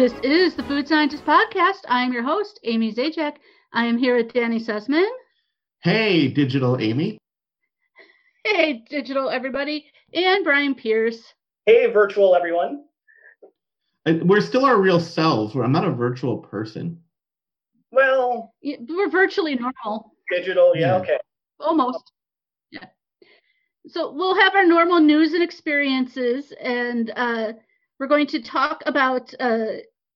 This is the Food Scientist Podcast. I am your host, Amy Zajac. I am here with Danny Sussman. Hey, digital Amy. Hey, digital everybody. And Brian Pierce. Hey, virtual everyone. And we're still our real selves. I'm not a virtual person. Well, Yeah, We're virtually normal, digital, yeah, Yeah. okay. almost. Yeah. So we'll have our normal news and experiences, and uh, we're going to talk about uh,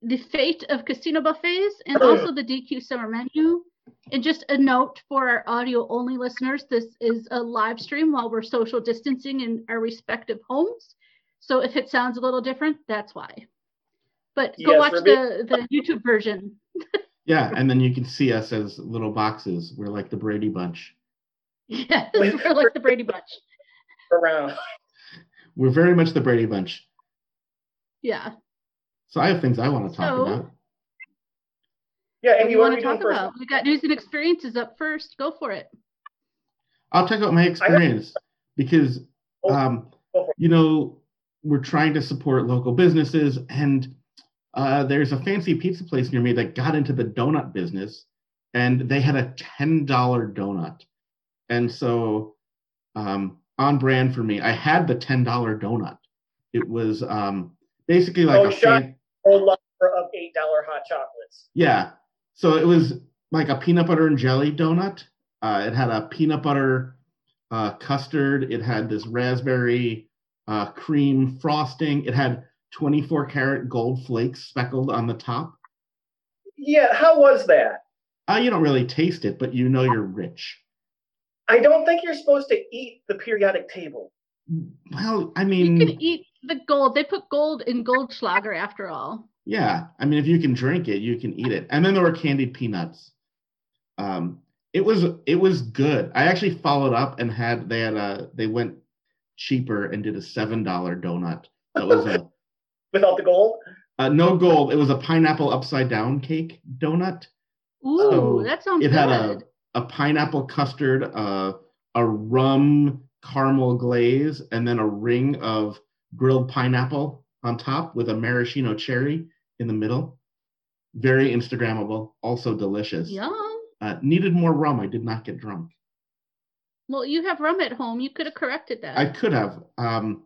the fate of casino buffets and also the DQ summer menu. And just a note for our audio only listeners this is a live stream while we're social distancing in our respective homes. So if it sounds a little different, that's why. But go Yes, watch the, the YouTube version. Yeah, and then you can see us as little boxes. We're like the Brady Bunch. Yes, we're like the Brady Bunch. Around. We're very much the Brady Bunch. Yeah. So I have things I want to talk So- about. Yeah, What do Amy, you want to we doing talk first? about? We got news and experiences up first. Go for it. I'll talk about my experience because, Oh, um, go for it. you know, we're trying to support local businesses, and uh, there's a fancy pizza place near me that got into the donut business, and they had a ten dollar donut, and so um, on brand for me. I had the ten dollar donut. It was um, basically like Oh, a shut- fan- Old lover of $8 hot chocolates. yeah. So it was like a peanut butter and jelly donut. Uh, it had a peanut butter uh, custard. It had this raspberry uh, cream frosting. It had 24 karat gold flakes speckled on the top. Yeah, how was that? Uh, you don't really taste it, but you know you're rich. I don't think you're supposed to eat the periodic table. Well, I mean, You can eat the gold. They put gold in Goldschlager after all. Yeah, I mean, if you can drink it, you can eat it. And then there were candied peanuts. Um, it was it was good. I actually followed up and had they had a they went cheaper and did a seven dollar donut. That was a, Without the gold? a no gold. It was a pineapple upside down cake donut. Ooh, So that sounds It good. had a a pineapple custard, uh, a rum caramel glaze, and then a ring of grilled pineapple on top with a maraschino cherry in the middle. Very Instagrammable, also delicious. Yum. Uh, needed more rum. I did not get drunk. Well, you have rum at home. You could have corrected that. I could have. Um,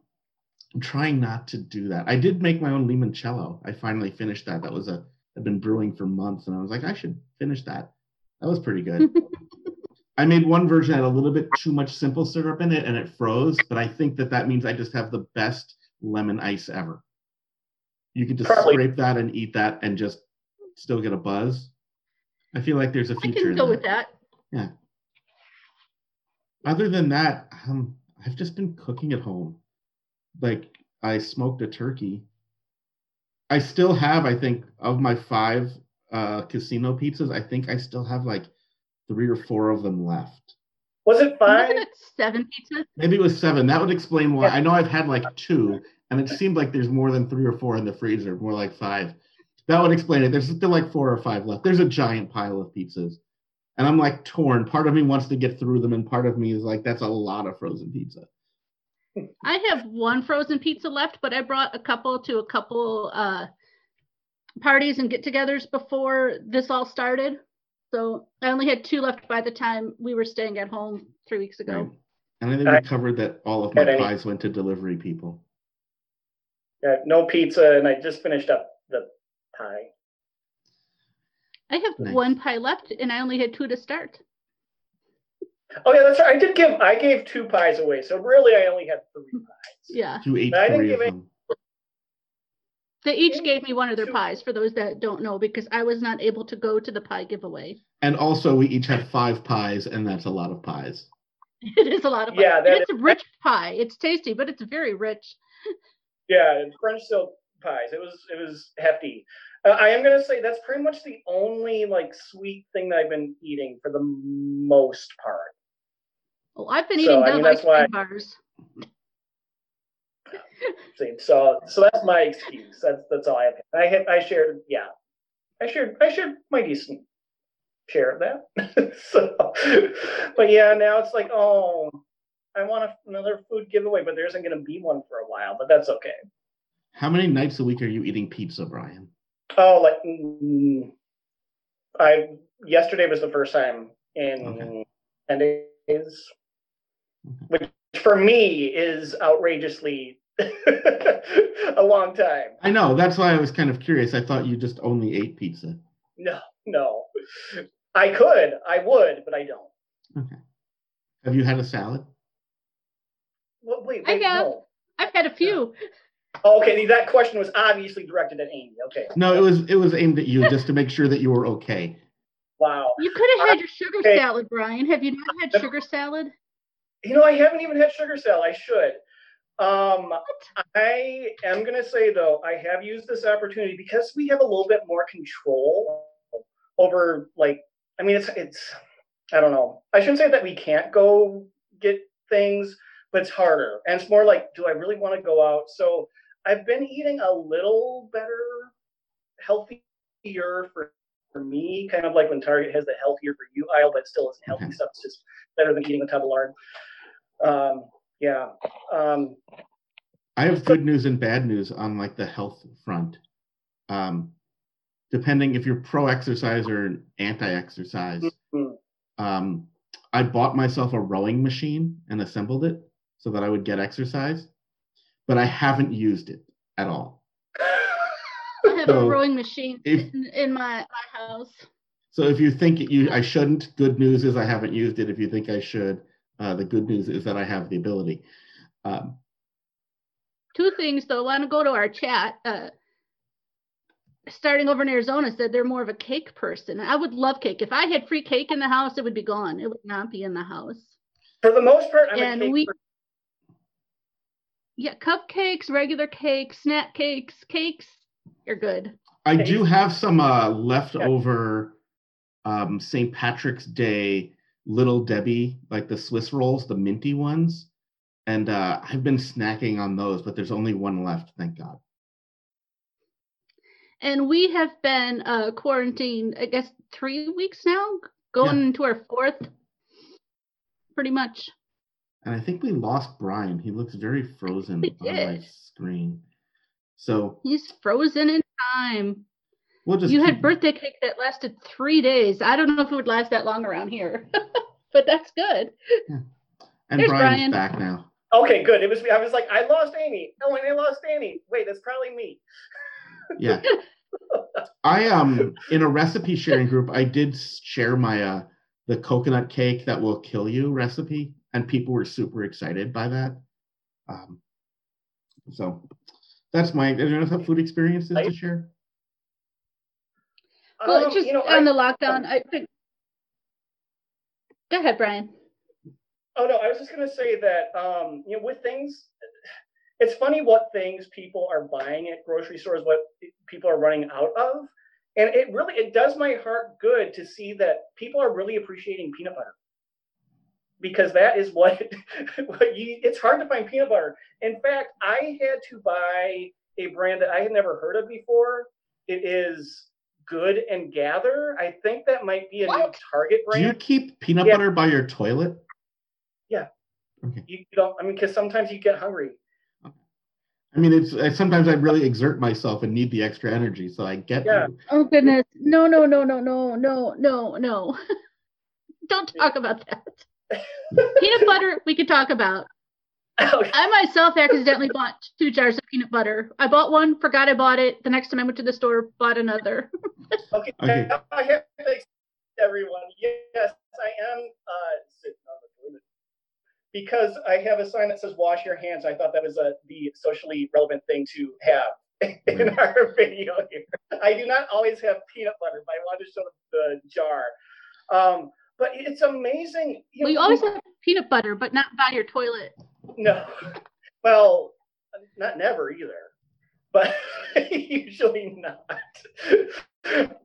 I'm trying not to do that. I did make my own limoncello. I finally finished that. That was a had been brewing for months, and I was like, I should finish that. That was pretty good. I made one version that had a little bit too much simple syrup in it, and it froze. But I think that that means I just have the best lemon ice ever. You could just Probably. scrape that and eat that, and just still get a buzz. I feel like there's a I future. can go that. with that. Yeah. Other than that, um, I've just been cooking at home. Like I smoked a turkey. I still have, I think, of my five uh, casino pizzas, I think I still have like three or four of them left. Was it five? Wasn't it seven pizzas? Maybe it was seven. That would explain why. Yeah. I know I've had like two, and it seemed like there's more than three or four in the freezer, more like five. That would explain it. There's still like four or five left. There's a giant pile of pizzas. And I'm like torn. Part of me wants to get through them, and part of me is like, that's a lot of frozen pizza. I have one frozen pizza left, but I brought a couple to a couple uh, parties and get-togethers before this all started. So I only had two left by the time we were staying at home three weeks ago. Right. And I think I- we covered that all of my any- pies went to delivery people. Yeah, no pizza, and I just finished up the pie. I have Nice. one pie left, and I only had two to start. Oh yeah, that's right. I did give I gave two pies away, so really I only had three pies. Yeah, You ate I didn't three of give it- them. They each gave me one of their pies. For those that don't know, because I was not able to go to the pie giveaway. And also, we each had five pies, and that's a lot of pies. It is a lot of pie. Yeah, And that it's a rich pie. It's tasty, but it's very rich. Yeah, and French silk pies. It was it was hefty. Uh, I am gonna say that's pretty much the only like sweet thing that I've been eating for the most part. Oh, I've been So, eating I Dove mean, ice cream why- bars. So so that's my excuse. That's that's all I have. I have I shared yeah. I shared I shared my decent share of that. so but yeah, now it's like, oh I want a, another food giveaway, but there isn't gonna be one for a while, but that's okay. How many nights a week are you eating pizza, Brian? Oh, like mm, I yesterday was the first time in Okay. ten days, which for me is outrageously a long time. I know. That's why I was kind of curious. I thought you just only ate pizza. No, no, I could, I would, but I don't. Okay. Have you had a salad? Well, wait, I wait, have. no. I've had a few. Oh, okay, that question was obviously directed at Amy. Okay. No, it was it was aimed at you just to make sure that you were okay. Wow. You could have had your sugar Okay. salad, Brian. Have you not had sugar salad? You know, I haven't even had sugar cell. I should. Um, I am gonna say though, I have used this opportunity because we have a little bit more control over like I mean it's it's I don't know. I shouldn't say that we can't go get things, but it's harder. And it's more like, do I really want to go out? So I've been eating a little better, healthier for for me, kind of like when Target has the healthier for you aisle, but still isn't healthy Okay. stuff. It's just better than eating a tub of lard. Um, yeah. Um, I have good news and bad news on like the health front. Um, depending if you're pro exercise or anti exercise, Mhm. um, I bought myself a rowing machine and assembled it so that I would get exercise, but I haven't used it at all. I have a So, rowing machine if- in, in my, my house. So if you think you I shouldn't, good news is I haven't used it. If you think I should, uh, the good news is that I have the ability. Um, Two things though. I want to go to our chat. Uh, starting over in Arizona said they're more of a cake person. I would love cake. If I had free cake in the house, it would be gone. It would not be in the house. for the most part, I'm And a cake we- person. Yeah, cupcakes, regular cakes, snack cakes, cakes. You're good. I Okay. do have some uh, leftover um, St. Patrick's Day Little Debbie, like the Swiss rolls, the minty ones. And uh, I've been snacking on those, but there's only one left, thank God. And we have been uh, quarantined, I guess, three weeks now, going into our fourth, pretty much. And I think we lost Brian. He looks very frozen on my screen. So He's frozen in time. we'll just you had keep- birthday cake that lasted three days. I don't know if it would last that long around here, but that's good. and There's Brian's Brian. back now. Okay, good. It was. me. I was like, I lost Amy. Oh, and I lost Amy. Wait, that's probably me. Yeah. I um in a recipe sharing group, I did share my uh the coconut cake that will kill you recipe, and people were super excited by that. Um, so that's my anyone else have food experiences to share? Well, Um, just you know, on I- the lockdown, I think. Go ahead, Brian. Oh no, I was just gonna say that um, you know, with things, it's funny what things people are buying at grocery stores, what people are running out of, and it really it does my heart good to see that people are really appreciating peanut butter because that is what, what you, it's hard to find peanut butter. In fact, I had to buy a brand that I had never heard of before. It is Good and Gather. I think that might be a what? new Target brand. Do you keep peanut yeah. butter by your toilet? Yeah. Okay. You, don't. I mean, because sometimes you get hungry. I mean, it's I, sometimes I really exert myself and need the extra energy, so I get. Yeah. Oh goodness! No, no, no, no, no, no, no, no! don't talk about that. peanut butter, we could talk about. I myself accidentally bought two jars of peanut butter. I bought one, forgot I bought it. The next time I went to the store, bought another. Okay, Okay. I have everyone. Yes, I am uh, sitting on the toilet because I have a sign that says "Wash your hands." I thought that was a the socially relevant thing to have in our video here. I do not always have peanut butter, but I wanted to show the jar. Um, but it's amazing. You Well, you always have peanut butter, but not by your toilet. no. Well, not never either, but usually not.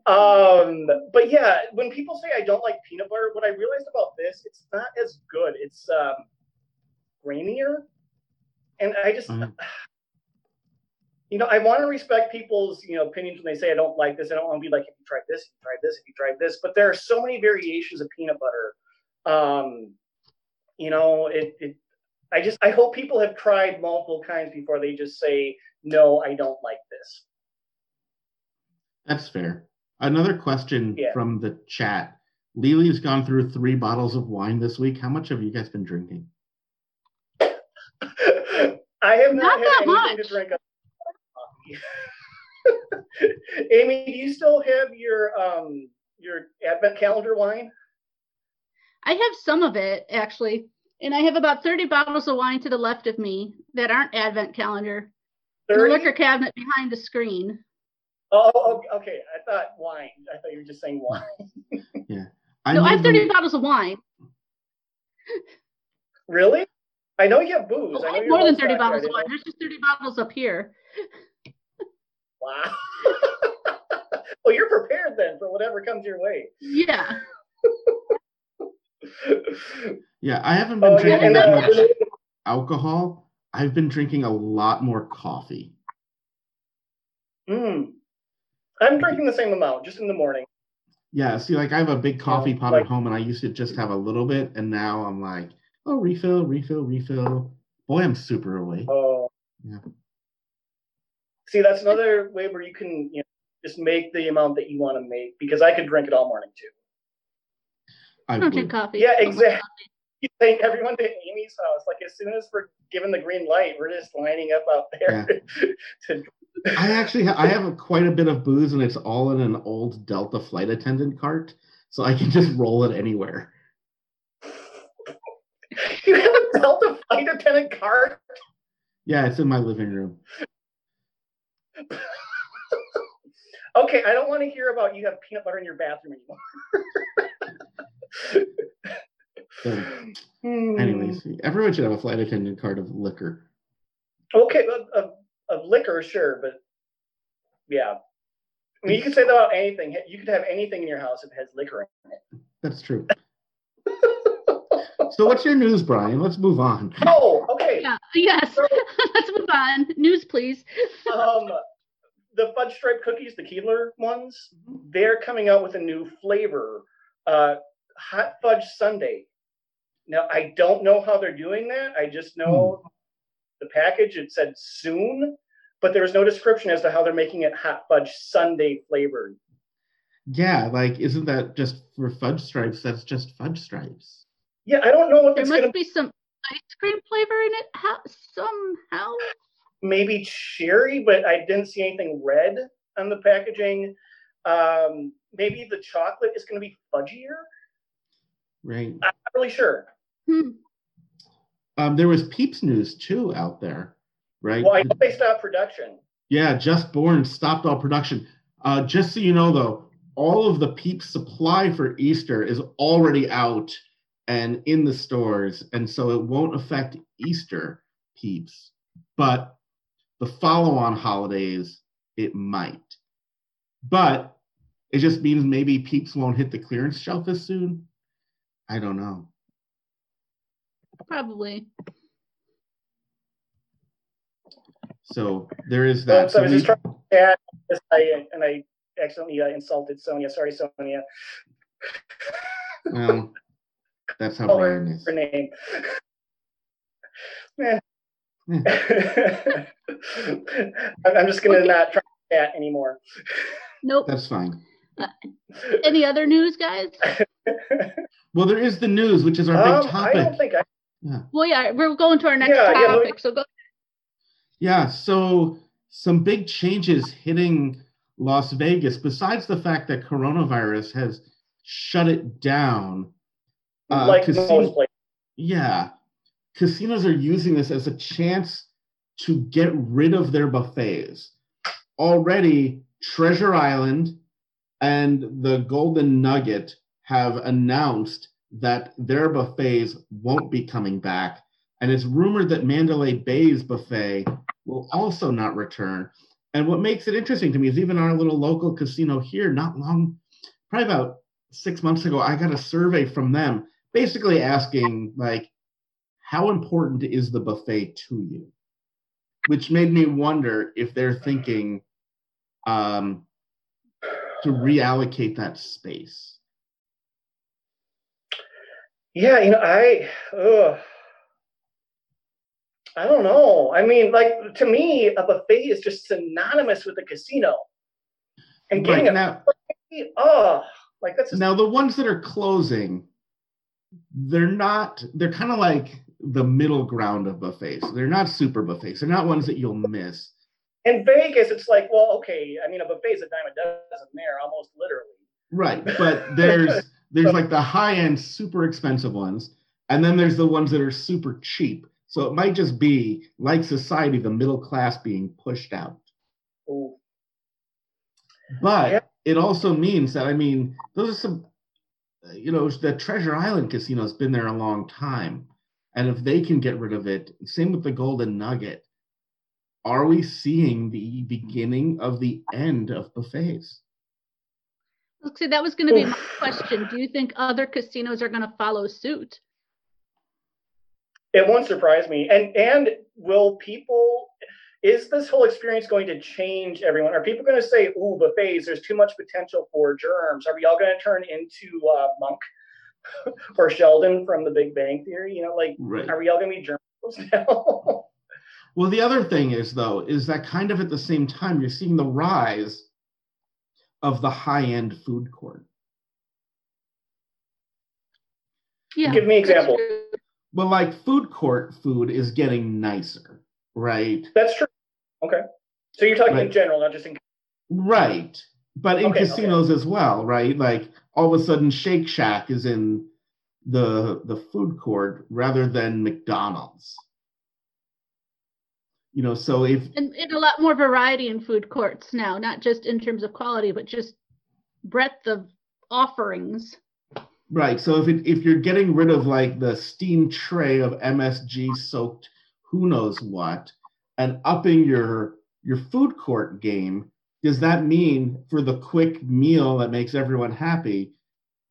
Um, but yeah, when people say I don't like peanut butter, what I realized about this, it's not as good. It's um, grainier, and I just, Mhm. You know, I want to respect people's you know opinions when they say I don't like this. I don't want to be like, if you tried this, if you tried this, if you tried this. But there are so many variations of peanut butter. Um, you know, it, it I just I hope people have tried multiple kinds before they just say no, I don't like this. That's fair. Another question Yeah. from the chat. Lily's gone through three bottles of wine this week. How much have you guys been drinking? I have not, Not had that anything much. to drink. Coffee. Amy, do you still have your um your advent calendar wine? I have some of it actually, and I have about 30 bottles of wine to the left of me that aren't Advent calendar. in The 30? liquor cabinet behind the screen. Oh, oh, okay. I thought wine. I thought you were just saying wine. yeah. I no, I have 30 them- bottles of wine. Really? I know you have booze. Oh, I I have more than 30 stocked. I bottles of wine. There's just 30 bottles up here. Wow. well, you're prepared then for whatever comes your way. Yeah. Yeah, I haven't been Oh, drinking and that much alcohol. I've been drinking a lot more coffee. mm, I'm drinking the same amount, just in the morning. Yeah, see, like I have a big coffee Yeah, pot like- at home, and I used to just have a little bit, and now I'm like, oh, refill, refill, refill. Boy, I'm super awake. Oh. Yeah. See, that's another way where you can you know, just make the amount that you want to make because I could drink it all morning too. I I don't drink coffee. Yeah, exactly. God. You think everyone to Amy's house, like as soon as we're given the green light, we're just lining up out there to I actually ha- I have a, quite a bit of booze, and it's all in an old Delta flight attendant cart, so I can just roll it anywhere. You have a Delta flight attendant cart? Yeah, it's in my living room. Okay, I don't want to hear about you have peanut butter in your bathroom anymore. So, anyways, everyone should have a flight attendant card of liquor. Okay, of, of, of liquor, sure, but yeah. I mean, you can say that about anything. You could have anything in your house if it has liquor in it. That's true. So, what's your news, Brian? Let's move on. oh, okay. Yeah. Yes. Let's move on. News, please. Um, the fudge stripe cookies, the Keebler ones, they're coming out with a new flavor, uh, hot fudge sundae. Now, I don't know how they're doing that. I just know the package. It said soon, but there was no description as to how they're making it hot fudge sundae flavored. Yeah, like, isn't that just for fudge stripes? That's just fudge stripes. Yeah, I don't know if There it's must going to be some ice cream flavor in it how, somehow. Maybe cherry, but I didn't see anything red on the packaging. Um, maybe the chocolate is going to be fudgier. Right. I'm not really sure. Hmm. Um, there was Peeps news too out there, right? Well, I know they stopped production. Yeah, Just Born stopped all production. Uh, just so you know, though, all of the Peeps supply for Easter is already out and in the stores, and so it won't affect Easter Peeps. But the follow-on holidays, it might. But it just means maybe Peeps won't hit the clearance shelf as soon. I don't know. Probably. So there is that. so I was we- just trying to chat, I, and I accidentally uh, insulted Sonia. Sorry, Sonia. well, that's how Call Brian her, is. her name. Eh. I'm I'm just gonna not try that anymore. Nope. That's fine. Any other news, guys? Well, there is the news, which is our Um, big I topic. don't think I. Well, yeah, we're going to our next Yeah, yeah, topic. so go. Yeah, so some big changes hitting Las Vegas, besides the fact that coronavirus has shut it down. Uh, like casi- most places. yeah, casinos are using this as a chance to get rid of their buffets. Already, Treasure Island and the Golden Nugget have announced that their buffets won't be coming back. And it's rumored that Mandalay Bay's buffet will also not return. And what makes it interesting to me is even our little local casino here, not long, probably about six months ago, I got a survey from them basically asking, like, how important is the buffet to you? Which made me wonder if they're thinking um, to reallocate that space. Yeah, you know, I, ugh. I don't know. I mean, like to me, a buffet is just synonymous with a casino, and getting Right a now, oh, like that's just, now the ones that are closing, they're not. They're kind of like the middle ground of buffets. They're not super buffets. They're not ones that you'll miss. in Vegas. It's like, well, okay, I mean, a buffet's a dime a dozen there, almost literally. Right, but there's there's like the high end, super expensive ones, and then there's the ones that are super cheap. So it might just be like society, the middle class being pushed out. Ooh. But Yeah. it also means that I mean, those are some, you know, the Treasure Island casino has been there a long time, and if they can get rid of it, same with the Golden Nugget. Are we seeing the beginning of the end of buffets? Look, see, that was going to be my question. Do you think other casinos are going to follow suit? It won't surprise me. And and will people? Is this whole experience going to change everyone? Are people going to say, "Ooh, buffets. There's too much potential for germs"? Are we all going to turn into uh, Monk or Sheldon from The Big Bang Theory? You know, like, Right. are we all going to be germs now? Well, the other thing is, though, is that kind of at the same time, you're seeing the rise of the high end food court. Yeah. Give me that's example. true. Well, like food court food is getting nicer, right? That's true. Okay. So you're talking in general, not just in. Right. But in Okay, okay. casinos as well, right? Like all of a sudden Shake Shack is in the the food court rather than McDonald's. You know, so if And, and a lot more variety in food courts now, not just in terms of quality, but just breadth of offerings. right, so if it, if you're getting rid of like the steam tray of MSG soaked who knows what and upping your your food court game, does that mean for the quick meal that makes everyone happy,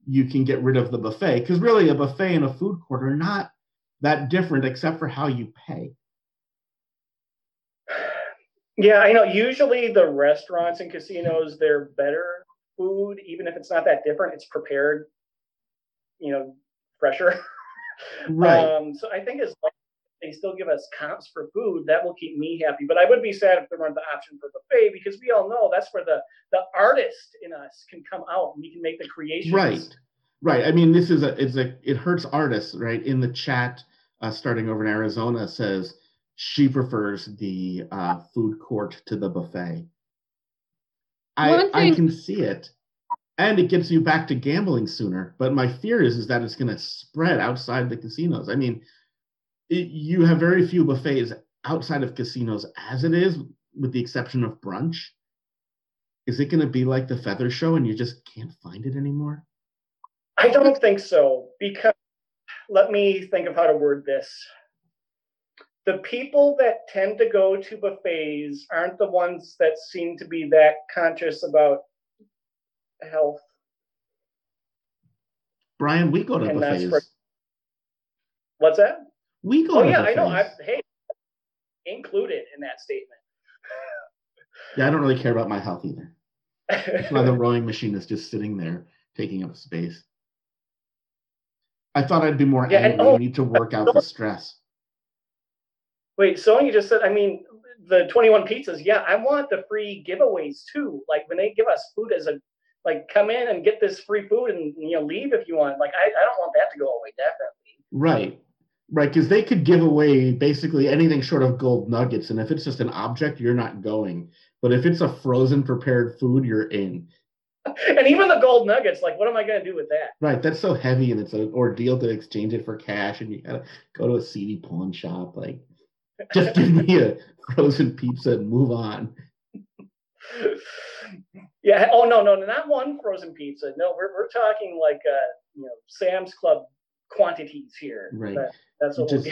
you can get rid of the buffet? Because really, a buffet and a food court are not that different except for how you pay. Yeah, I know. Usually the restaurants and casinos, they're better food, even if it's not that different. It's prepared, you know, fresher. Right. Um, so I think as long as they still give us comps for food, that will keep me happy. But I would be sad if there weren't the option for buffet because we all know that's where the the artist in us can come out and we can make the creations. Right. Right. I mean, this is a it's a it hurts artists, right? In the chat, uh, starting over in Arizona, says she prefers the uh, food court to the buffet. I One I can see it, and it gets you back to gambling sooner. But my fear is is that it's going to spread outside the casinos. I mean, it, you have very few buffets outside of casinos as it is, with the exception of brunch. Is it going to be like the feather show and you just can't find it anymore? I don't think so because let me think of how to word this. The people that tend to go to buffets aren't the ones that seem to be that conscious about health. Brian, we go to And buffets. for- What's that? We go Oh yeah, I know. I, buffets. hey, included in that statement. Yeah, I don't really care about my health either. That's why the rowing machine is just sitting there taking up space. I thought I'd be more Yeah, and- angry. oh, I need to work out the stress. Wait, Sonia just said, I mean, the 21 pizzas, yeah, I want the free giveaways too. Like when they give us food as a, like come in and get this free food and, you know, leave if you want. Like, I, I don't want that to go away, definitely. Right. Right. Because they could give away basically anything short of gold nuggets. And if it's just an object, you're not going. But if it's a frozen prepared food, you're in. And even the gold nuggets, like, what am I going to do with that? Right. That's so heavy and it's an ordeal to exchange it for cash. And you got to go to a seedy pawn shop. Like, just give me a frozen pizza and move on. yeah. Oh, no, no, no, not one frozen pizza. No, we're, we're talking like, uh, you know, Sam's Club quantities here. Right. That's what Just,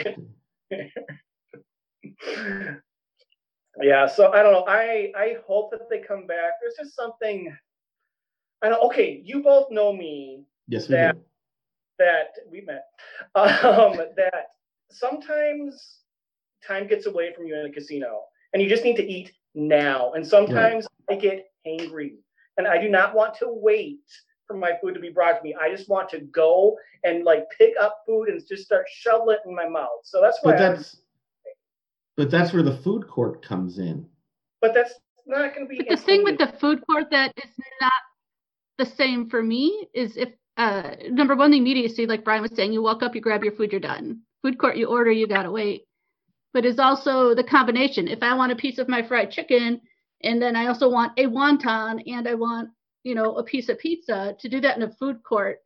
yeah so i don't know. I i hope that they come back. There's just something i don't okay you both know me yes, we that- do. that we met. Um that sometimes time gets away from you in a casino and you just need to eat now. And sometimes i get hangry and i do not want to wait for my food to be brought to me i just want to go and like pick up food and just start shoveling it in my mouth so that's why But I'm- that's but that's where the food court comes in. But that's not going to be. But The thing with the food court that is not the same for me is if uh, number one, the immediacy, like Brian was saying, you walk up, you grab your food, you're done. Food court, you order, you gotta wait. But it's also the combination. If I want a piece of my fried chicken, and then I also want a wonton, and I want, you know, a piece of pizza, to do that in a food court,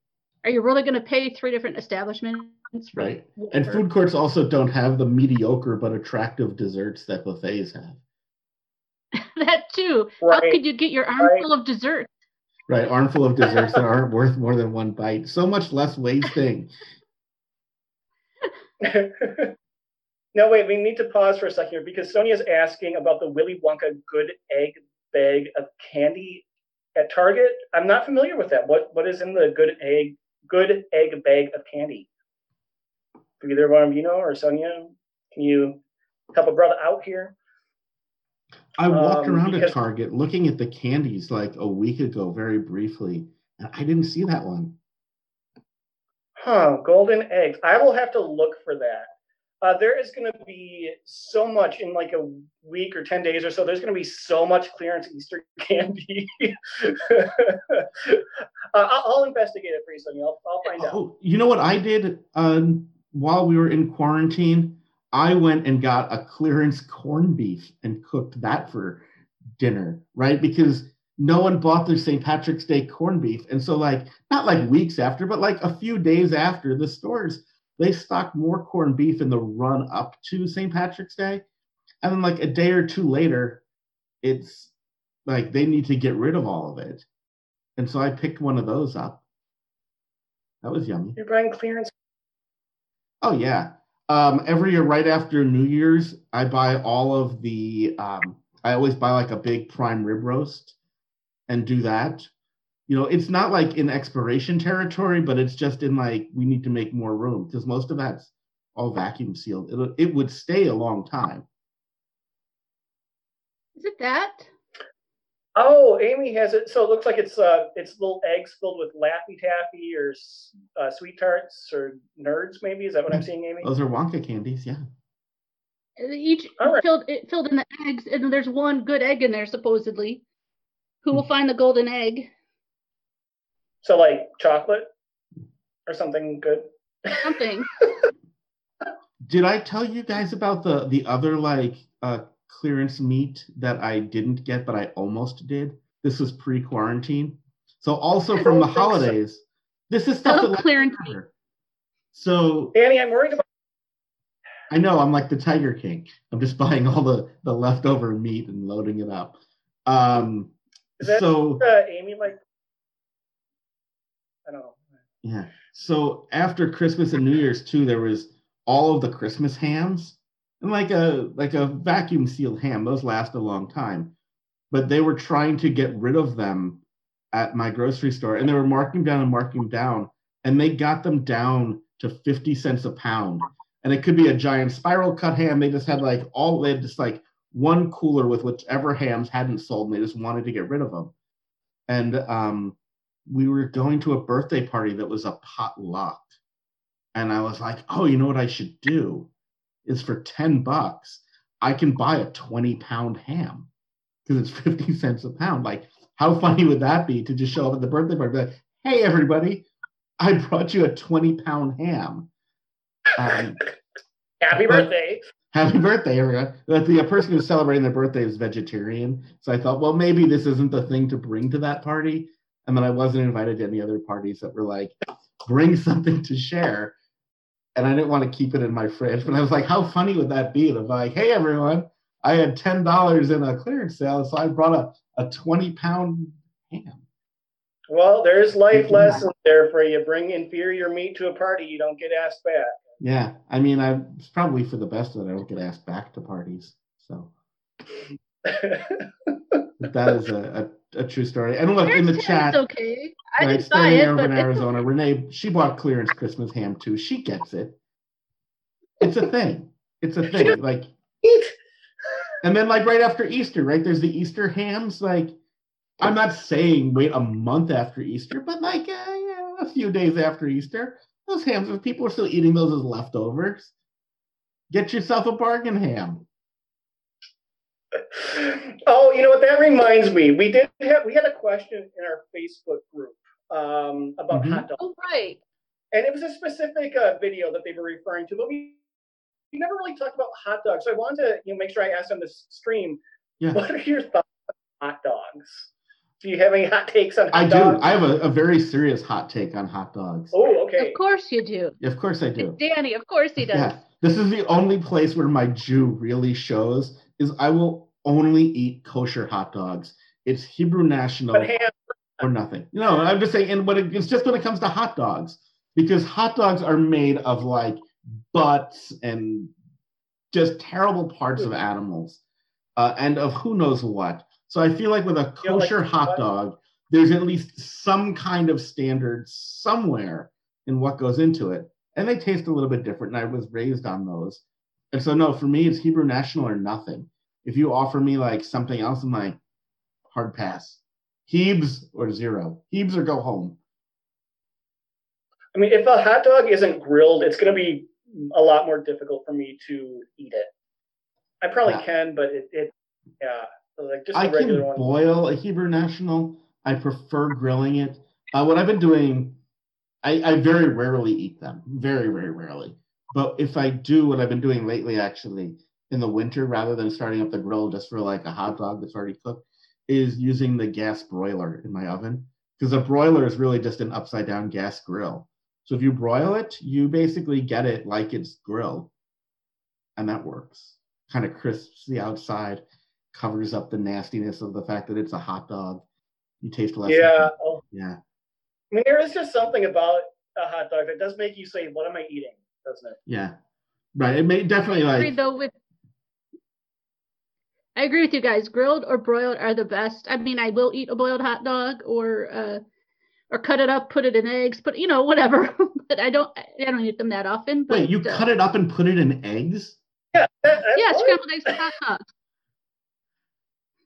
are you really going to pay three different establishments? Right. And food courts also don't have the mediocre but attractive desserts that buffets have. that too. Right. How could you get your armful right. of desserts? Right, armful of desserts that aren't worth more than one bite. So much less wasting. no, wait, we need to pause for a second here because Sonia's asking about the Willy Wonka good egg bag of candy at Target. I'm not familiar with that. What what is in the good egg good egg bag of candy? For either one of you know or Sonia, can you help a brother out here? I walked um, around because, a Target looking at the candies like a week ago, very briefly, and I didn't see that one. Huh, golden eggs. I will have to look for that. Uh, there is going to be so much in like a week or 10 days or so. There's going to be so much clearance Easter candy. uh, I'll, I'll, investigate it for you. I'll, I'll find out. Oh, you know what I did um, while we were in quarantine? I went and got a clearance corned beef and cooked that for dinner, right? Because no one bought their St. Patrick's Day corned beef. And so, like, not like weeks after, but like a few days after, the stores they stocked more corned beef in the run up to St. Patrick's Day. And then, like, a day or two later, it's like they need to get rid of all of it. And so I picked one of those up. That was yummy. You're buying clearance? Oh, yeah. Um, every year, right after New Year's, I buy all of the. Um, I always buy like a big prime rib roast, and do that. You know, it's not like in expiration territory, but it's just in like we need to make more room because most of that's all vacuum sealed. It it would stay a long time. Is it that? Oh, Amy has it. So it looks like it's uh, it's little eggs filled with Laffy Taffy or uh, sweet tarts or nerds. Maybe is that what I'm seeing, Amy? Those are Wonka candies, yeah. Each right. filled it filled in the eggs, and there's one good egg in there supposedly. Who will find the golden egg? So like chocolate or something good. Something. Did I tell you guys about the the other like uh clearance meat that I didn't get, but I almost did. This was pre-quarantine. So also from the holidays, so. this is stuff that clearance meat. So Danny, I'm worried about. I know I'm like the Tiger King. I'm just buying all the the leftover meat and loading it up. Um, that, so uh, Amy like Don't know. Yeah. So after Christmas and New Year's too, there was all of the Christmas hams and like a like a vacuum sealed ham. Those last a long time. But they were trying to get rid of them at my grocery store and they were marking down and marking down and they got them down to 50 cents a pound. And it could be a giant spiral cut ham. They just had like all they had just like one cooler with whichever hams hadn't sold and they just wanted to get rid of them and um, we were going to a birthday party that was a potluck and i was like oh you know what i should do is for 10 bucks, I can buy a 20 pound ham because it's 50 cents a pound. Like, how funny would that be to just show up at the birthday party? Like, hey, everybody, I brought you a 20 pound ham. Um, happy birthday. Happy birthday, everyone. But the person who's celebrating their birthday is vegetarian. So I thought, well, maybe this isn't the thing to bring to that party. And then I wasn't invited to any other parties that were like, bring something to share and I didn't want to keep it in my fridge. But I was like, how funny would that be? To be like, hey everyone, I had ten dollars in a clearance sale, so I brought a, a twenty pound ham. Well, there's life lessons there for you. Bring inferior meat to a party, you don't get asked back. Yeah, I mean, I it's probably for the best that I don't get asked back to parties. So that is a, a, a, true story. And look in the chat. Okay, I right, buy it, over in Arizona. Renee, she bought clearance Christmas ham too. She gets it. It's a thing. It's a thing. Like, and then like right after Easter, right? There's the Easter hams. Like, I'm not saying wait a month after Easter, but like uh, yeah, a few days after Easter, those hams. If people are still eating those as leftovers, get yourself a bargain ham. Oh, you know what? That reminds me. We did have we had a question in our Facebook group um, about Mhm. hot dogs, Oh, right. and it was a specific uh, video that they were referring to, but we we never really talked about hot dogs. So I wanted to you know make sure I asked on this stream. Yeah. What are your thoughts on hot dogs? Do you have any hot takes on hot dogs? I do. I have a, a very serious hot take on hot dogs. oh, okay. Of course you do. Of course I do. Danny, of course he does. Yeah. This is the only place where my Jew really shows is I will only eat kosher hot dogs. It's Hebrew National or nothing. No, I'm just saying, and when it, it's just when it comes to hot dogs, because hot dogs are made of like butts and just terrible parts of animals, uh, and of who knows what. So I feel like with a Yeah, like kosher hot dog, there's at least some kind of standard somewhere in what goes into it, and they taste a little bit different. And I was raised on those, and so no, for me, it's Hebrew National or nothing. If you offer me like something else, I'm like hard pass. Hebes or zero. Hebes or go home. I mean, if a hot dog isn't grilled, it's going to be a lot more difficult for me to eat it. I probably Yeah. can, but it, it yeah, like just I a regular can one. boil a Hebrew National. I prefer grilling it. Uh, what I've been doing, I, I very rarely eat them. Very, very rarely. But if I do, what I've been doing lately, actually, in the winter, rather than starting up the grill just for like a hot dog that's already cooked, is using the gas broiler in my oven. Because a broiler is really just an upside down gas grill. So if you broil it, you basically get it like it's grilled. And that works. Kind of crisps the outside, covers up the nastiness of the fact that it's a hot dog. You taste less. Yeah, it. oh, Yeah. I mean, there is just something about a hot dog that does make you say, "What am I eating?" Doesn't it? Yeah. Right. It may definitely like though with I agree with you guys. Grilled or broiled are the best. I mean, I will eat a boiled hot dog or uh or cut it up, put it in eggs, but you know, whatever. but I don't I don't eat them that often. But wait, you uh, cut it up and put it in eggs? Yeah. That, that- Yeah, scrambled eggs with hot dogs.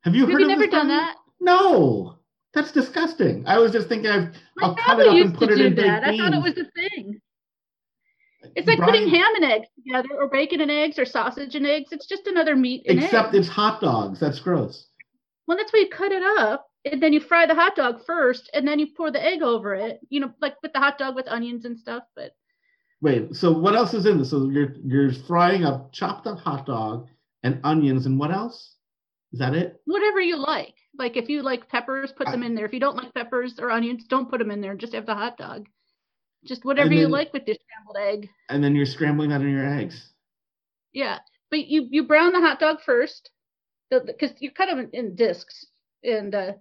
Have you Have heard you of never this done done? that? No. That's disgusting. I was just thinking I've My I'll cut it up and put to it do in baked that. I thought it was a thing. It's like putting ham and eggs together, or bacon and eggs, or sausage and eggs. It's just another meat Except eggs. it's hot dogs. That's gross. Well, that's why you cut it up, and then you fry the hot dog first, and then you pour the egg over it. You know, like with the hot dog with onions and stuff. But Wait, so what else is in this? So you're you're frying a chopped up hot dog and onions and what else? Is that it? whatever you like. Like if you like peppers, put I- them in there. If you don't like peppers or onions, don't put them in there. Just have the hot dog. Just whatever And you like with your scrambled egg. And then you're scrambling that in your eggs. Yeah, but you you brown the hot dog first, because you cut them in, discs, and uh,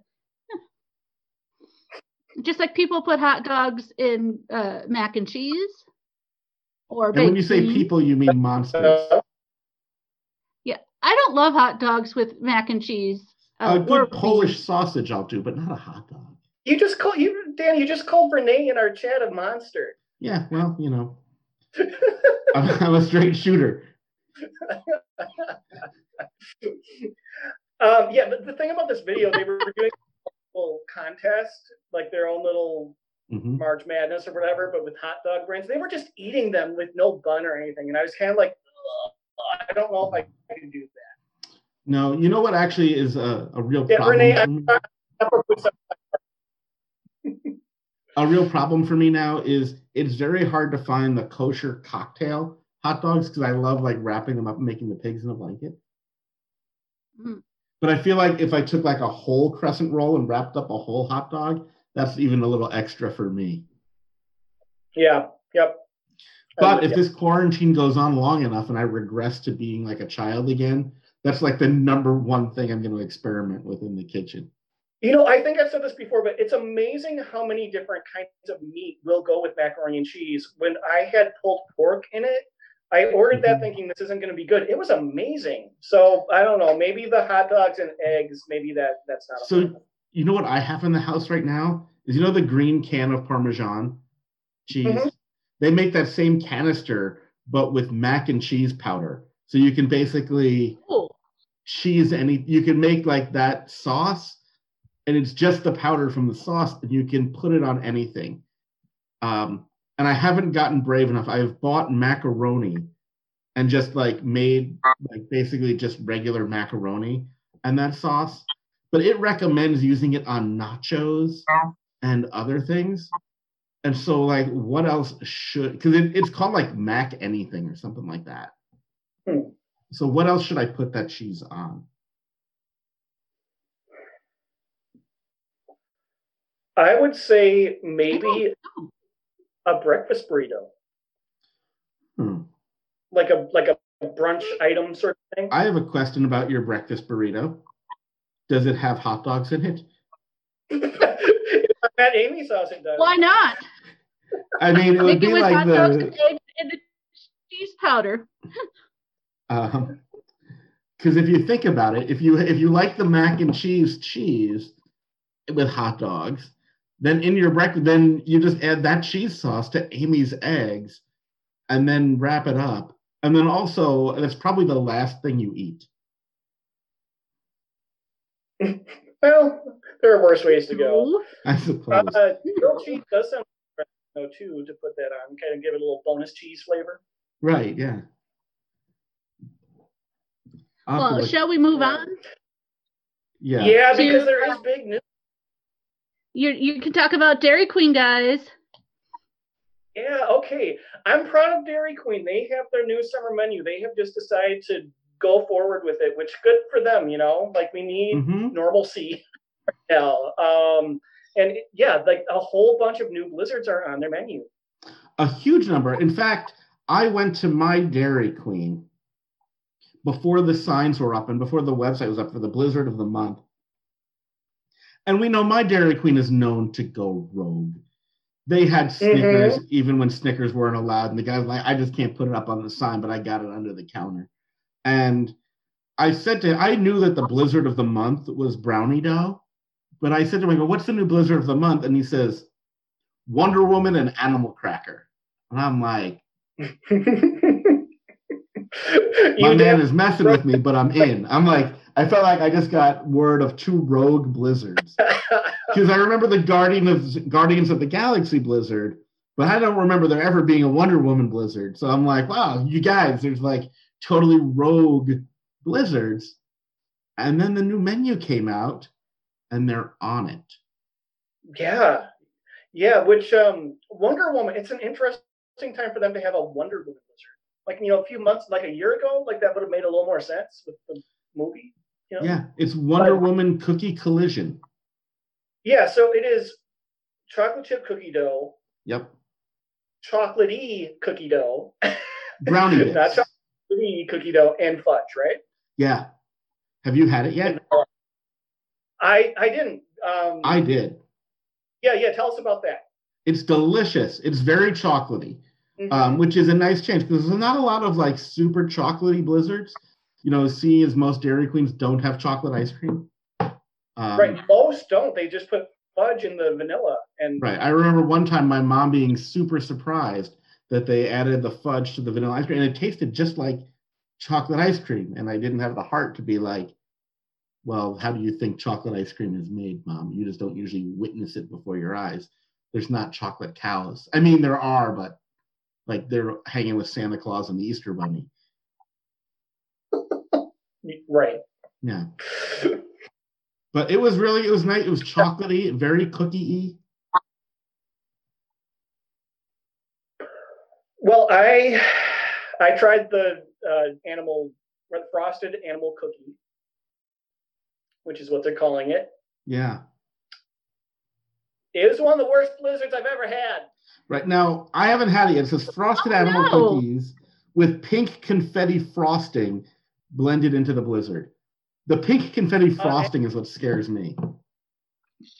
just like people put hot dogs in uh, mac and cheese. Or And when you say people, you mean monsters. Yeah, I don't love hot dogs with mac and cheese. Uh, a good Polish sausage I'll do, but not a hot dog. You just call you, Dan. You just called Renee in our chat a monster. Yeah, well, you know, I'm, I'm a straight shooter. um, yeah, but the thing about this video, they were doing a little contest, like their own little hmm March Madness or whatever, but with hot dog brands. They were just eating them with no bun or anything, and I was kind of like, I don't know if I can do that. No, you know what actually is a, a real Yeah, problem. Renee, for I'm me? sorry. I put some- a real problem for me now is it's very hard to find the kosher cocktail hot dogs because I love like wrapping them up and making the pigs in a blanket. Mm. But I feel like if I took like a whole crescent roll and wrapped up a whole hot dog, that's even a little extra for me. Yeah, yep. But if this quarantine goes on long enough and I regress to being like a child again, that's like the number one thing I'm going to experiment with in the kitchen. You know, I think I've said this before, but it's amazing how many different kinds of meat will go with macaroni and cheese. When I had pulled pork in it, I ordered that Mhm. thinking this isn't going to be good. It was amazing. So I don't know. Maybe the hot dogs and eggs. Maybe that that's not. So problem. you know what I have in the house right now is you know the green can of Parmesan cheese. Mhm. They make that same canister but with mac and cheese powder. So you can basically Cool. cheese any you can make like that sauce and it's just the powder from the sauce and you can put it on anything. Um and I haven't gotten brave enough. I've bought macaroni and just like made like basically just regular macaroni and that sauce, but it recommends using it on nachos and other things. And so, like, what else should? Because it, it's called like mac anything or something like that. Hmm. So, what else should I put that cheese on? I would say maybe a breakfast burrito, Hmm. like a like a brunch item sort of thing. I have a question about your breakfast burrito. Does it have hot dogs in it? At Amy's house, it does. Why not? I mean, it would Make be with like hot dogs the and eggs and the cheese powder. Um, because if you think about it, if you if you like the mac and cheese cheese with hot dogs, then in your breakfast, then you just add that cheese sauce to Amy's eggs, and then wrap it up, and then also that's probably the last thing you eat. Well, there are worse ways to go. Ooh. I suppose. Uh, grilled cheese does sound though too to put that on, kind of give it a little bonus cheese flavor. right? Yeah. I'll Well, shall we move on? yeah. Yeah, because there is big news. You you can talk about Dairy Queen, guys. Yeah, okay. I'm proud of Dairy Queen. They have their new summer menu. They have just decided to go forward with it, which good for them. You know, like we need hmm normalcy right now. Um, and it- yeah, like a whole bunch of new blizzards are on their menu. a huge number. In fact, I went to my Dairy Queen before the signs were up and before the website was up for the Blizzard of the Month. And we know my Dairy Queen is known to go rogue. They had mm-hmm. Snickers even when Snickers weren't allowed, and the guy's like, "I just can't put it up on the sign, but I got it under the counter." And I said to, him, I knew that the Blizzard of the Month was brownie dough, but I said to him, I go, "What's the new Blizzard of the Month?" And he says, "Wonder Woman and Animal Cracker." And I'm like, my man is messing with me, but I'm in. I'm like, I felt like I just got word of two rogue blizzards. Because I remember the Guardian of Guardians of the Galaxy blizzard, but I don't remember there ever being a Wonder Woman blizzard. So I'm like, wow, you guys, there's like totally rogue blizzards. And then the new menu came out and they're on it. yeah, yeah. Which um, Wonder Woman. It's an interesting time for them to have a Wonder Woman blizzard. Like you know, a few months, like a year ago, like that would have made a little more sense with the movie. You know? Yeah, it's Wonder But- Woman Cookie Collision. Yeah, so it is chocolate chip cookie dough, Yep. chocolatey cookie dough, Brownie not chocolatey cookie dough, and fudge, right? Yeah. Have you had it yet? I I didn't. Um, I did. yeah, yeah. Tell us about that. It's delicious. It's very chocolatey. Mhm. um, which is a nice change because there's not a lot of like super chocolatey blizzards. You know, seeing as most Dairy Queens don't have chocolate ice cream. Um, right, most don't. They just put fudge in the vanilla, and Right. I remember one time my mom being super surprised that they added the fudge to the vanilla ice cream and it tasted just like chocolate ice cream. And I didn't have the heart to be like, well, how do you think chocolate ice cream is made, mom? You just don't usually witness it before your eyes. There's not chocolate cows. I mean, there are, but like they're hanging with Santa Claus and the Easter Bunny. Right. Yeah. But it was really, it was nice. It was chocolatey, very cookie y. Well, I I tried the uh, animal frosted animal cookie, which is what they're calling it. Yeah. It was one of the worst blizzards I've ever had. Right now, I haven't had it yet. It says frosted Oh, animal no. cookies with pink confetti frosting blended into the blizzard. The pink confetti frosting is what scares me.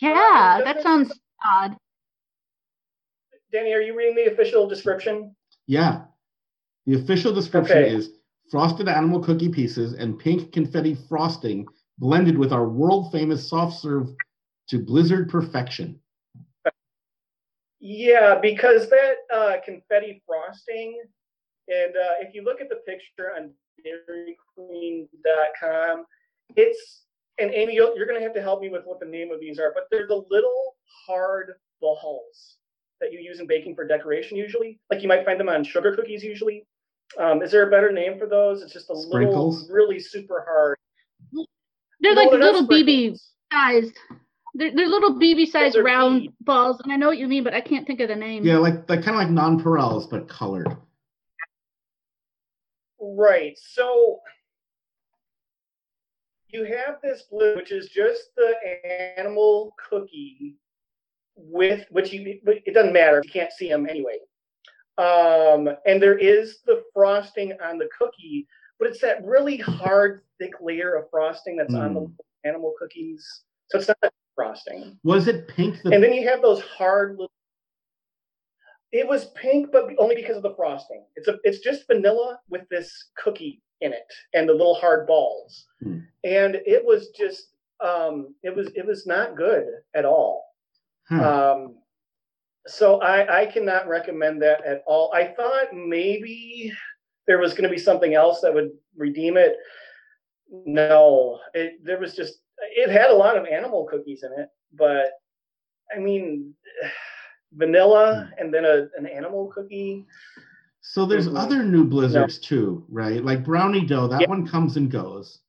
Yeah, that sounds odd. Danny, are you reading the official description? Yeah. The official description Okay. is frosted animal cookie pieces and pink confetti frosting blended with our world famous soft serve to blizzard perfection. Yeah, because that uh, confetti frosting, and uh, if you look at the picture on dairyqueen.com, it's, and Amy, you'll, you're going to have to help me with what the name of these are, but they're the little hard balls that you use in baking for decoration usually. Like you might find them on sugar cookies usually. Um, is there a better name for those? It's just a Sprinkles? little, really super hard. They're No, like they're little BB sprinkles. sized. They're, they're little BB sized they're round bead. balls, and I know what you mean, but I can't think of the name. Yeah, like like kind of like nonpareils but colored. Right. So you have this blue, which is just the animal cookie with which you but it doesn't matter. You can't see them anyway. Um, and there is the frosting on the cookie, but it's that really hard, thick layer of frosting that's on the Mm. animal cookies. So it's not frosting. Was it pink? The And then you have those hard little. It was pink, but only because of the frosting. It's a, it's just vanilla with this cookie in it and the little hard balls, Hmm. and it was just, um, it was, it was not good at all. Huh. Um, so I, I cannot recommend that at all. I thought maybe there was going to be something else that would redeem it. No, it, there was just, it had a lot of animal cookies in it, but I mean, vanilla and then a, an animal cookie. so there's Mhm. other new blizzards too, right? Like brownie dough, that Yeah. one comes and goes.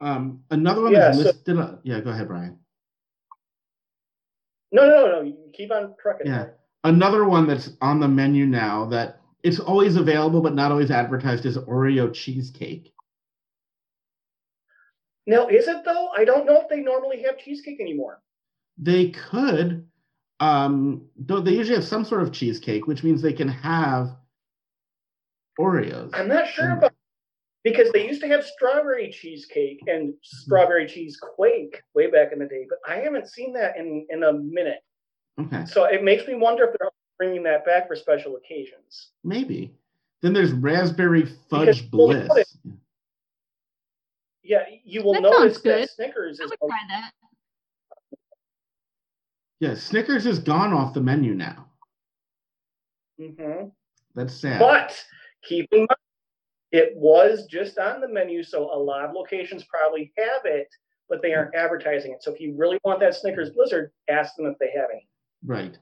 Um, another one Yeah, so- listed. uh, yeah, go ahead, Brian. No, no, no, no. You keep on trucking. Yeah. Another one that's on the menu now that it's always available but not always advertised is Oreo cheesecake. Now, is it though? I don't know if they normally have cheesecake anymore. They could, um, though they usually have some sort of cheesecake, which means they can have Oreos. I'm not sure Mm. about because they used to have strawberry cheesecake and strawberry cheese quake way back in the day, but I haven't seen that in in a minute. Okay, So it makes me wonder if they're bringing that back for special occasions. maybe. Then there's raspberry Because fudge put bliss. Yeah, you will That notice sounds that good. Snickers I is would try that. Yeah, Snickers is gone off the menu now. Mm-hmm. That's sad. But keep in mind, it was just on the menu, so a lot of locations probably have it, but they aren't advertising it. So if you really want that Snickers Blizzard, ask them if they have any. Right.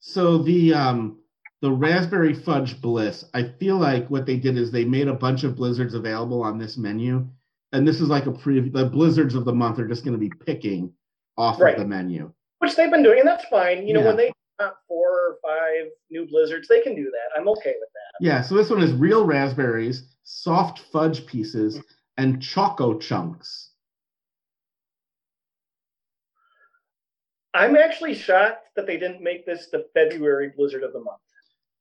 So the um the raspberry fudge bliss, I feel like what they did is they made a bunch of blizzards available on this menu. And this is like a pre the blizzards of the month are just going to be picking off Right. of the menu. Which they've been doing, and that's fine. You know, Yeah. when they got four or five new Blizzards, they can do that. I'm okay with that. Yeah, so this one is real raspberries, soft fudge pieces, and choco chunks. I'm actually shocked that they didn't make this the February Blizzard of the month.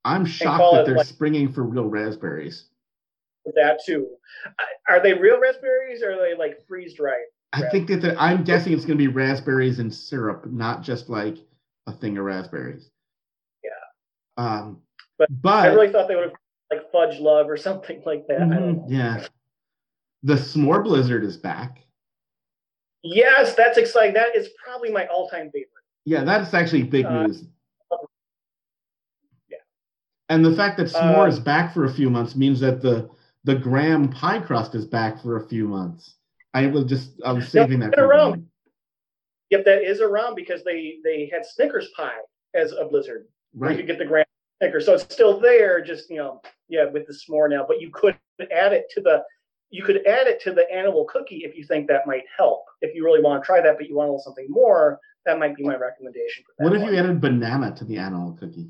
I'm shocked that they're like- springing for real raspberries. That too. Are they real raspberries or are they like freeze dried? I think that I'm guessing it's going to be raspberries and syrup, not just like a thing of raspberries. Yeah. Um, But but I really thought they would have like fudge love or something like that. I don't know. Mhm, yeah, the s'more blizzard is back. Yes, that's exciting. That is probably my all-time favorite. Yeah, that's actually big Uh, news. yeah. And the fact that s'more Um, is back for a few months means that the the graham pie crust is back for a few months. I was just I was saving that for around. Yep, that is around because they they had Snickers pie as a Blizzard. Where you could get the grand Snickers, so it's still there. Just you know, yeah, with the s'more now. But you could add it to the you could add it to the animal cookie if you think that might help. If you really want to try that, but you want a little something more, that might be my recommendation for that. What if one. you added banana to the animal cookie?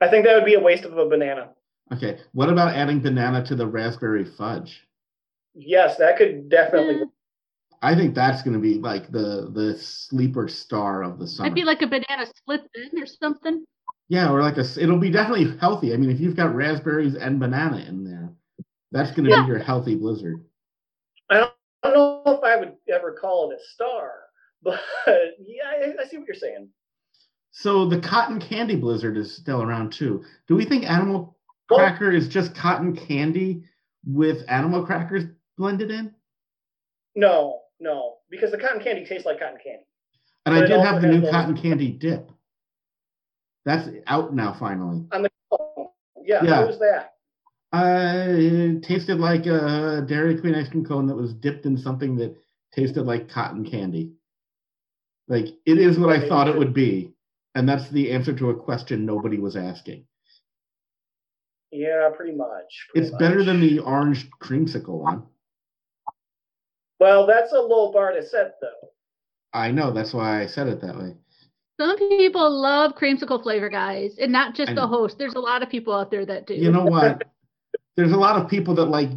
I think that would be a waste of a banana. Okay. What about adding banana to the raspberry fudge? Yes, that could definitely. Yeah. I think that's going to be like the the sleeper star of the summer. I'd be like a banana split then or something. yeah, or like a. It'll be definitely healthy. I mean, if you've got raspberries and banana in there, that's going to Yeah. be your healthy blizzard. I don't, I don't know if I would ever call it a star, but yeah, I, I see what you're saying. So the cotton candy blizzard is still around too. Do we think animal Well- cracker is just cotton candy with animal crackers blended in? No, no, because the cotton candy tastes like cotton candy. And But I did have the new those- cotton candy dip. That's out now finally. On the yeah, Yeah. how was that? Uh, it tasted like a Dairy Queen ice cream cone that was dipped in something that tasted like cotton candy. Like it is what I thought it would be, and that's the answer to a question nobody was asking. Yeah, pretty much. pretty It's better than the orange creamsicle one. Well, that's a low bar to set, though. I know. That's why I said it that way. Some people love creamsicle flavor, guys, and not just I the know. host. There's a lot of people out there that do. You know what? There's a lot of people that like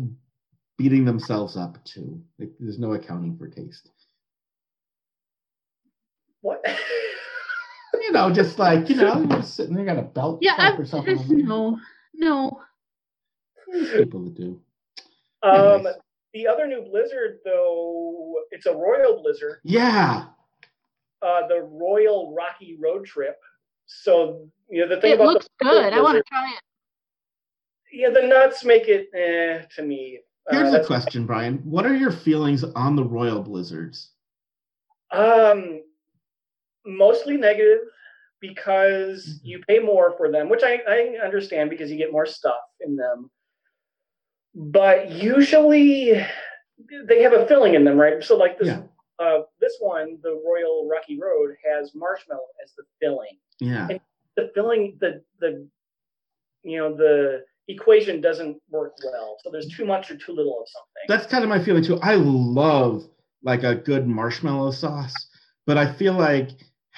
beating themselves up too. Like, there's no accounting for taste. What? You know, just like you know, you're just sitting there, got a belt. yeah, slap I, yourself on there's the- no, no. People that do. um, Anyways. the other new Blizzard, though, it's a Royal Blizzard, Yeah, uh, the Royal Rocky Road Trip. So, you know, the thing It about looks the good. I want to try it. Yeah, the nuts make it eh, to me. Uh, here's a question, Brian. What are your feelings on the Royal Blizzards? Um, mostly negative because you pay more for them, which I, I understand because you get more stuff in them. But usually they have a filling in them, right? So like this Yeah. uh this one, the Royal Rocky Road, has marshmallow as the filling. Yeah, The filling the the you know the equation doesn't work well. So there's too much or too little of something. that's kind of my feeling too. I love like a good marshmallow sauce, but I feel like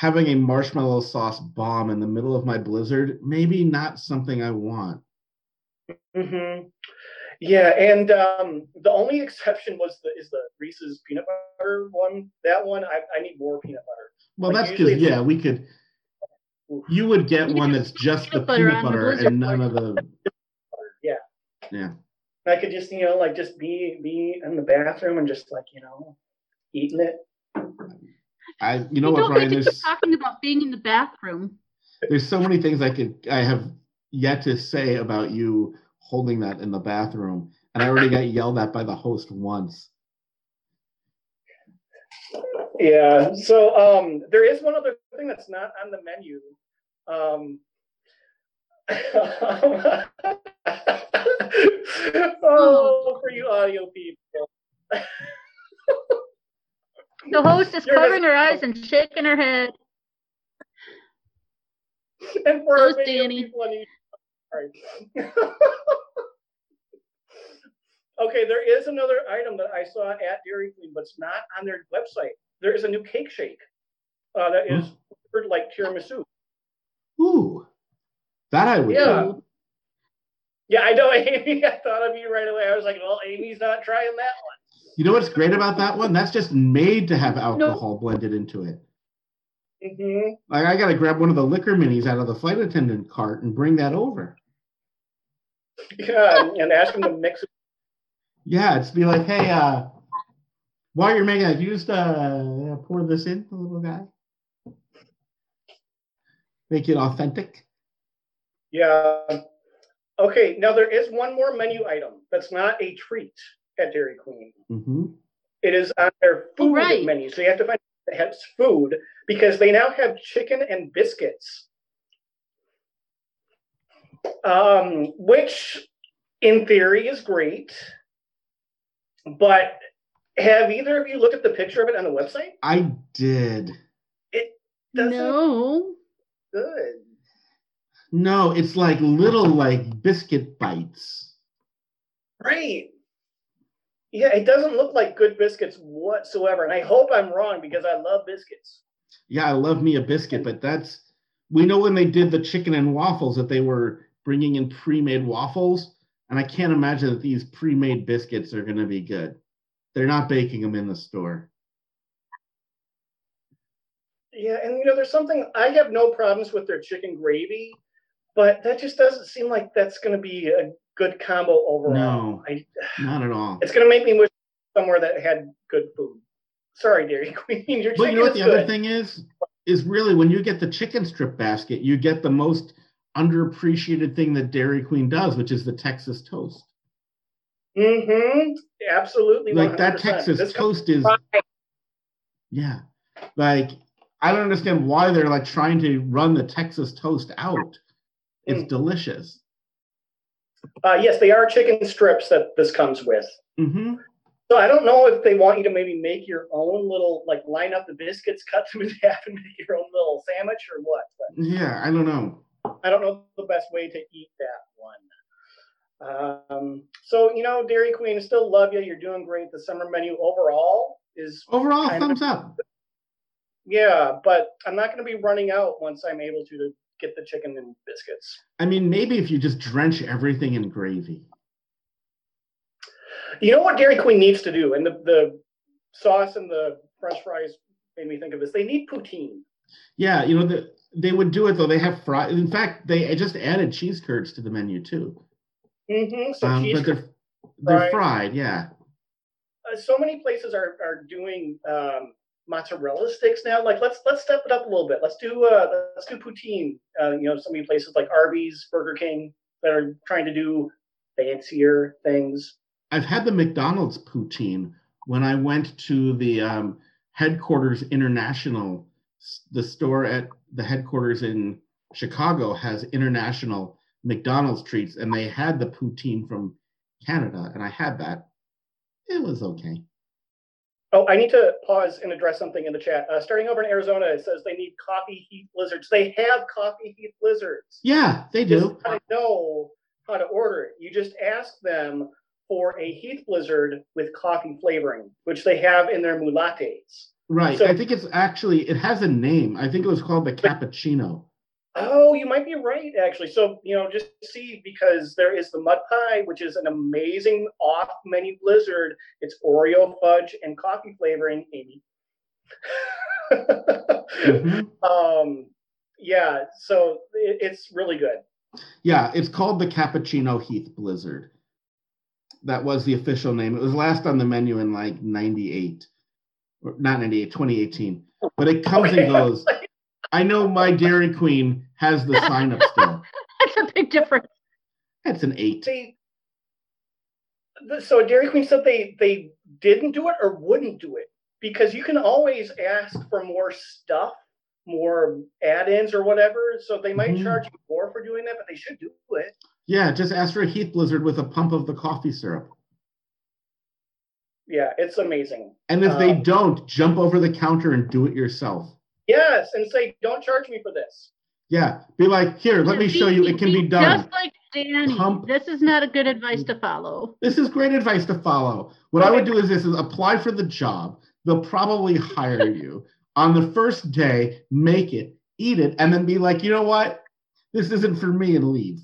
having a marshmallow sauce bomb in the middle of my blizzard maybe not something I want. Mm-hmm. Yeah, and um, the only exception was the is the Reese's peanut butter one. That one, I, I need more peanut butter. Well, Like, that's because yeah, we could. You would get You one that's just the peanut butter the and none of the. Yeah, Yeah, I could just you know like just be be in the bathroom and just like you know eating it. I. You know you what, don't Brian? get to There's talking about being in the bathroom. there's so many things I could I have yet to say about you holding that in the bathroom, and I already got yelled at by the host once. Yeah. So um, there is one other thing that's not on the menu. Um, oh, for you audio people. The host is covering her eyes and shaking her head. and for Those our Danny. people on YouTube. Sorry. okay, there is another item that I saw at Dairy Queen, but it's not on their website. There is a new cake shake uh, that is flavored like tiramisu. Ooh, that I would. Yeah. try. Yeah, I know, Amy. I thought of you right away. I was like, well, Amy's not trying that one. You know what's great about that one? That's just made to have alcohol blended into it. hmm Like I gotta grab one of the liquor minis out of the flight attendant cart and bring that over. Yeah, and ask them to mix it. Yeah, it's be like, hey, uh, while you're making that, you just uh, pour this in, the little guy. Make it authentic. Yeah. Okay, now there is one more menu item that's not a treat at Dairy Queen. hmm It is on their food Oh, right. menu. So you have to find it has food because they now have chicken and biscuits. Um, which in theory is great. But have either of you looked at the picture of it on the website? I did. It doesn't No. good. No, it's like little like biscuit bites. Right. Yeah, it doesn't look like good biscuits whatsoever. And I hope I'm wrong because I love biscuits. Yeah, I love me a biscuit, but that's we know when they did the chicken and waffles that they were bringing in pre-made waffles, and I can't imagine that these pre-made biscuits are going to be good. They're not baking them in the store. Yeah, and you know, there's something I have no problems with their chicken gravy, but that just doesn't seem like that's going to be a good combo overall. No. I, Not at all. it's going to make me wish somewhere that had good food. Sorry, Dairy Queen, your But you know what the good. other thing is? Is really when you get the chicken strip basket, you get the most underappreciated thing that Dairy Queen does, which is the Texas toast. Mm-hmm. Absolutely. Like that 100%. Texas This toast is Right. yeah. Like I don't understand why they're like trying to run the Texas toast out. It's Mm. delicious. Uh, yes, they are chicken strips that this comes with. hmm So I don't know if they want you to maybe make your own little, like line up the biscuits, cut them in half, and make your own little sandwich or what. But Yeah, I don't know. I don't know the best way to eat that one. Um, so you know, Dairy Queen, still love you. You're doing great. The summer menu overall is Overall, kind of- thumbs up. yeah, but I'm not going to be running out once I'm able to, to get the chicken and biscuits. I mean, maybe if you just drench everything in gravy. You know what Dairy Queen needs to do, and the the sauce and the French fries made me think of this. They need poutine. Yeah, you know, the, they would do it though. They have fries. In fact, they just added cheese curds to the menu too. Mm-hmm. So Um, cheese. but they're they're fried. fried. Yeah. uh, so many places are are doing um, mozzarella sticks now. Like let's let's step it up a little bit. Let's do uh let's do poutine. Uh, you know, so many places like Arby's, Burger King that are trying to do fancier things. I've had the McDonald's poutine when I went to the um, headquarters international. The store at the headquarters in Chicago has international McDonald's treats, and they had the poutine from Canada, and I had that. It was okay. Oh, I need to pause and address something in the chat. Uh, starting over in Arizona, it says they need coffee Heath blizzards. They have coffee Heath blizzards. Yeah, they do. I know how to order it. You just ask them for a Heath blizzard with coffee flavoring, which they have in their MooLattes. Right. So- I think it's actually it has a name. I think it was called the cappuccino. Oh, you might be right, actually. So, you know, just see because there is the mud pie, which is an amazing off menu blizzard. It's Oreo fudge and coffee flavoring, Amy. Mhm. um, yeah, so it, it's really good. Yeah, it's called the Cappuccino Heath Blizzard. That was the official name. It was last on the menu in like 98. Or not 98, 2018. But it comes Okay. and goes. I know my Dairy Queen has the sign up still. That's a big difference. That's an eight. They, the- so Dairy Queen said they they didn't do it or wouldn't do it because you can always ask for more stuff, more add-ins or whatever. So they might Mhm. charge you more for doing that, but they should do it. Yeah, just ask for a Heath Blizzard with a pump of the coffee syrup. Yeah, it's amazing. And if they Um, don't, jump over the counter and do it yourself. Yes, and say, don't charge me for this. Yeah, be like, here, let me show you. It can be done. Just like Danny. Pump- This is not a good advice to follow. This is great advice to follow. What I would do is this is apply for the job. They'll probably hire you. On the first day, make it, eat it, and then be like, you know what? This isn't for me and leave.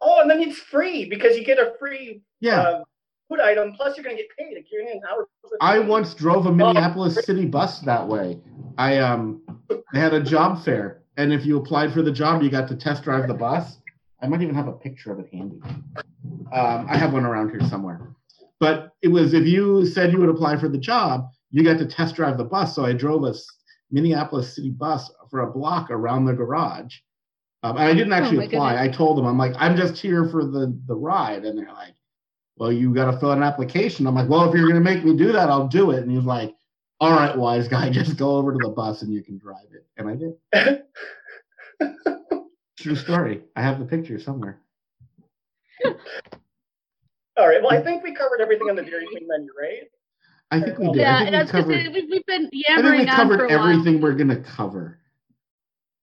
Oh, and then it's free because you get a free Yeah. uh, food item. Plus, you're going to get paid. Like, you're in an hour. I once drove a Minneapolis city bus that way. I um had a job fair, and if you applied for the job, you got to test drive the bus. I might even have a picture of it handy. Um, I have one around here somewhere. But it was if you said you would apply for the job, you got to test drive the bus. So I drove a Minneapolis city bus for a block around the garage. Um, and I didn't actually my apply. I told them, I'm like, I'm just here for the the ride, and they're like, well, you got to fill out an application. I'm like, well, if you're going to make me do that, I'll do it. And he was like, all right, wise guy, just go over to the bus and you can drive it. And I did. True story. I have the picture somewhere. All right. Well, I think we covered everything on the Dairy Queen menu, right? I think we did. Yeah, I think and I we was gonna covered, say we've, we've been I think yammering we on covered for a while. everything we're going to cover.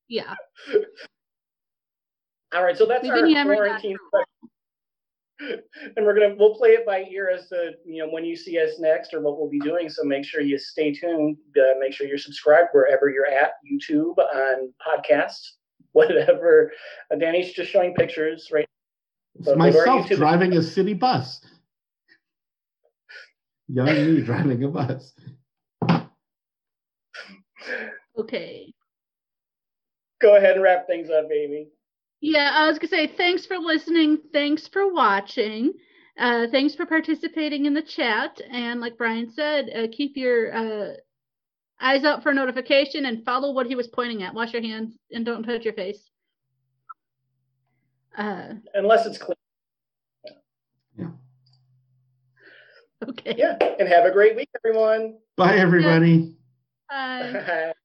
Yeah, All right. So that's we've our been yammering on quarantine. For a while. and we're gonna we'll play it by ear as to you know when you see us next or what we'll be doing. So make sure you stay tuned. Uh, make sure you're subscribed wherever you're at, YouTube, on podcasts, whatever. Uh, Danny's just showing pictures, right? It's But myself to the- driving a city bus. Young me driving a bus. Okay. Go ahead and wrap things up, Amy. Yeah, I was gonna say thanks for listening. Thanks for watching. Uh, thanks for participating in the chat. And like Brian said, uh, keep your uh, eyes out for notification and follow what he was pointing at. Wash your hands and don't touch your face. Uh, Unless it's clean. Yeah. Okay. Yeah. And have a great week, everyone. Bye, everybody. Bye.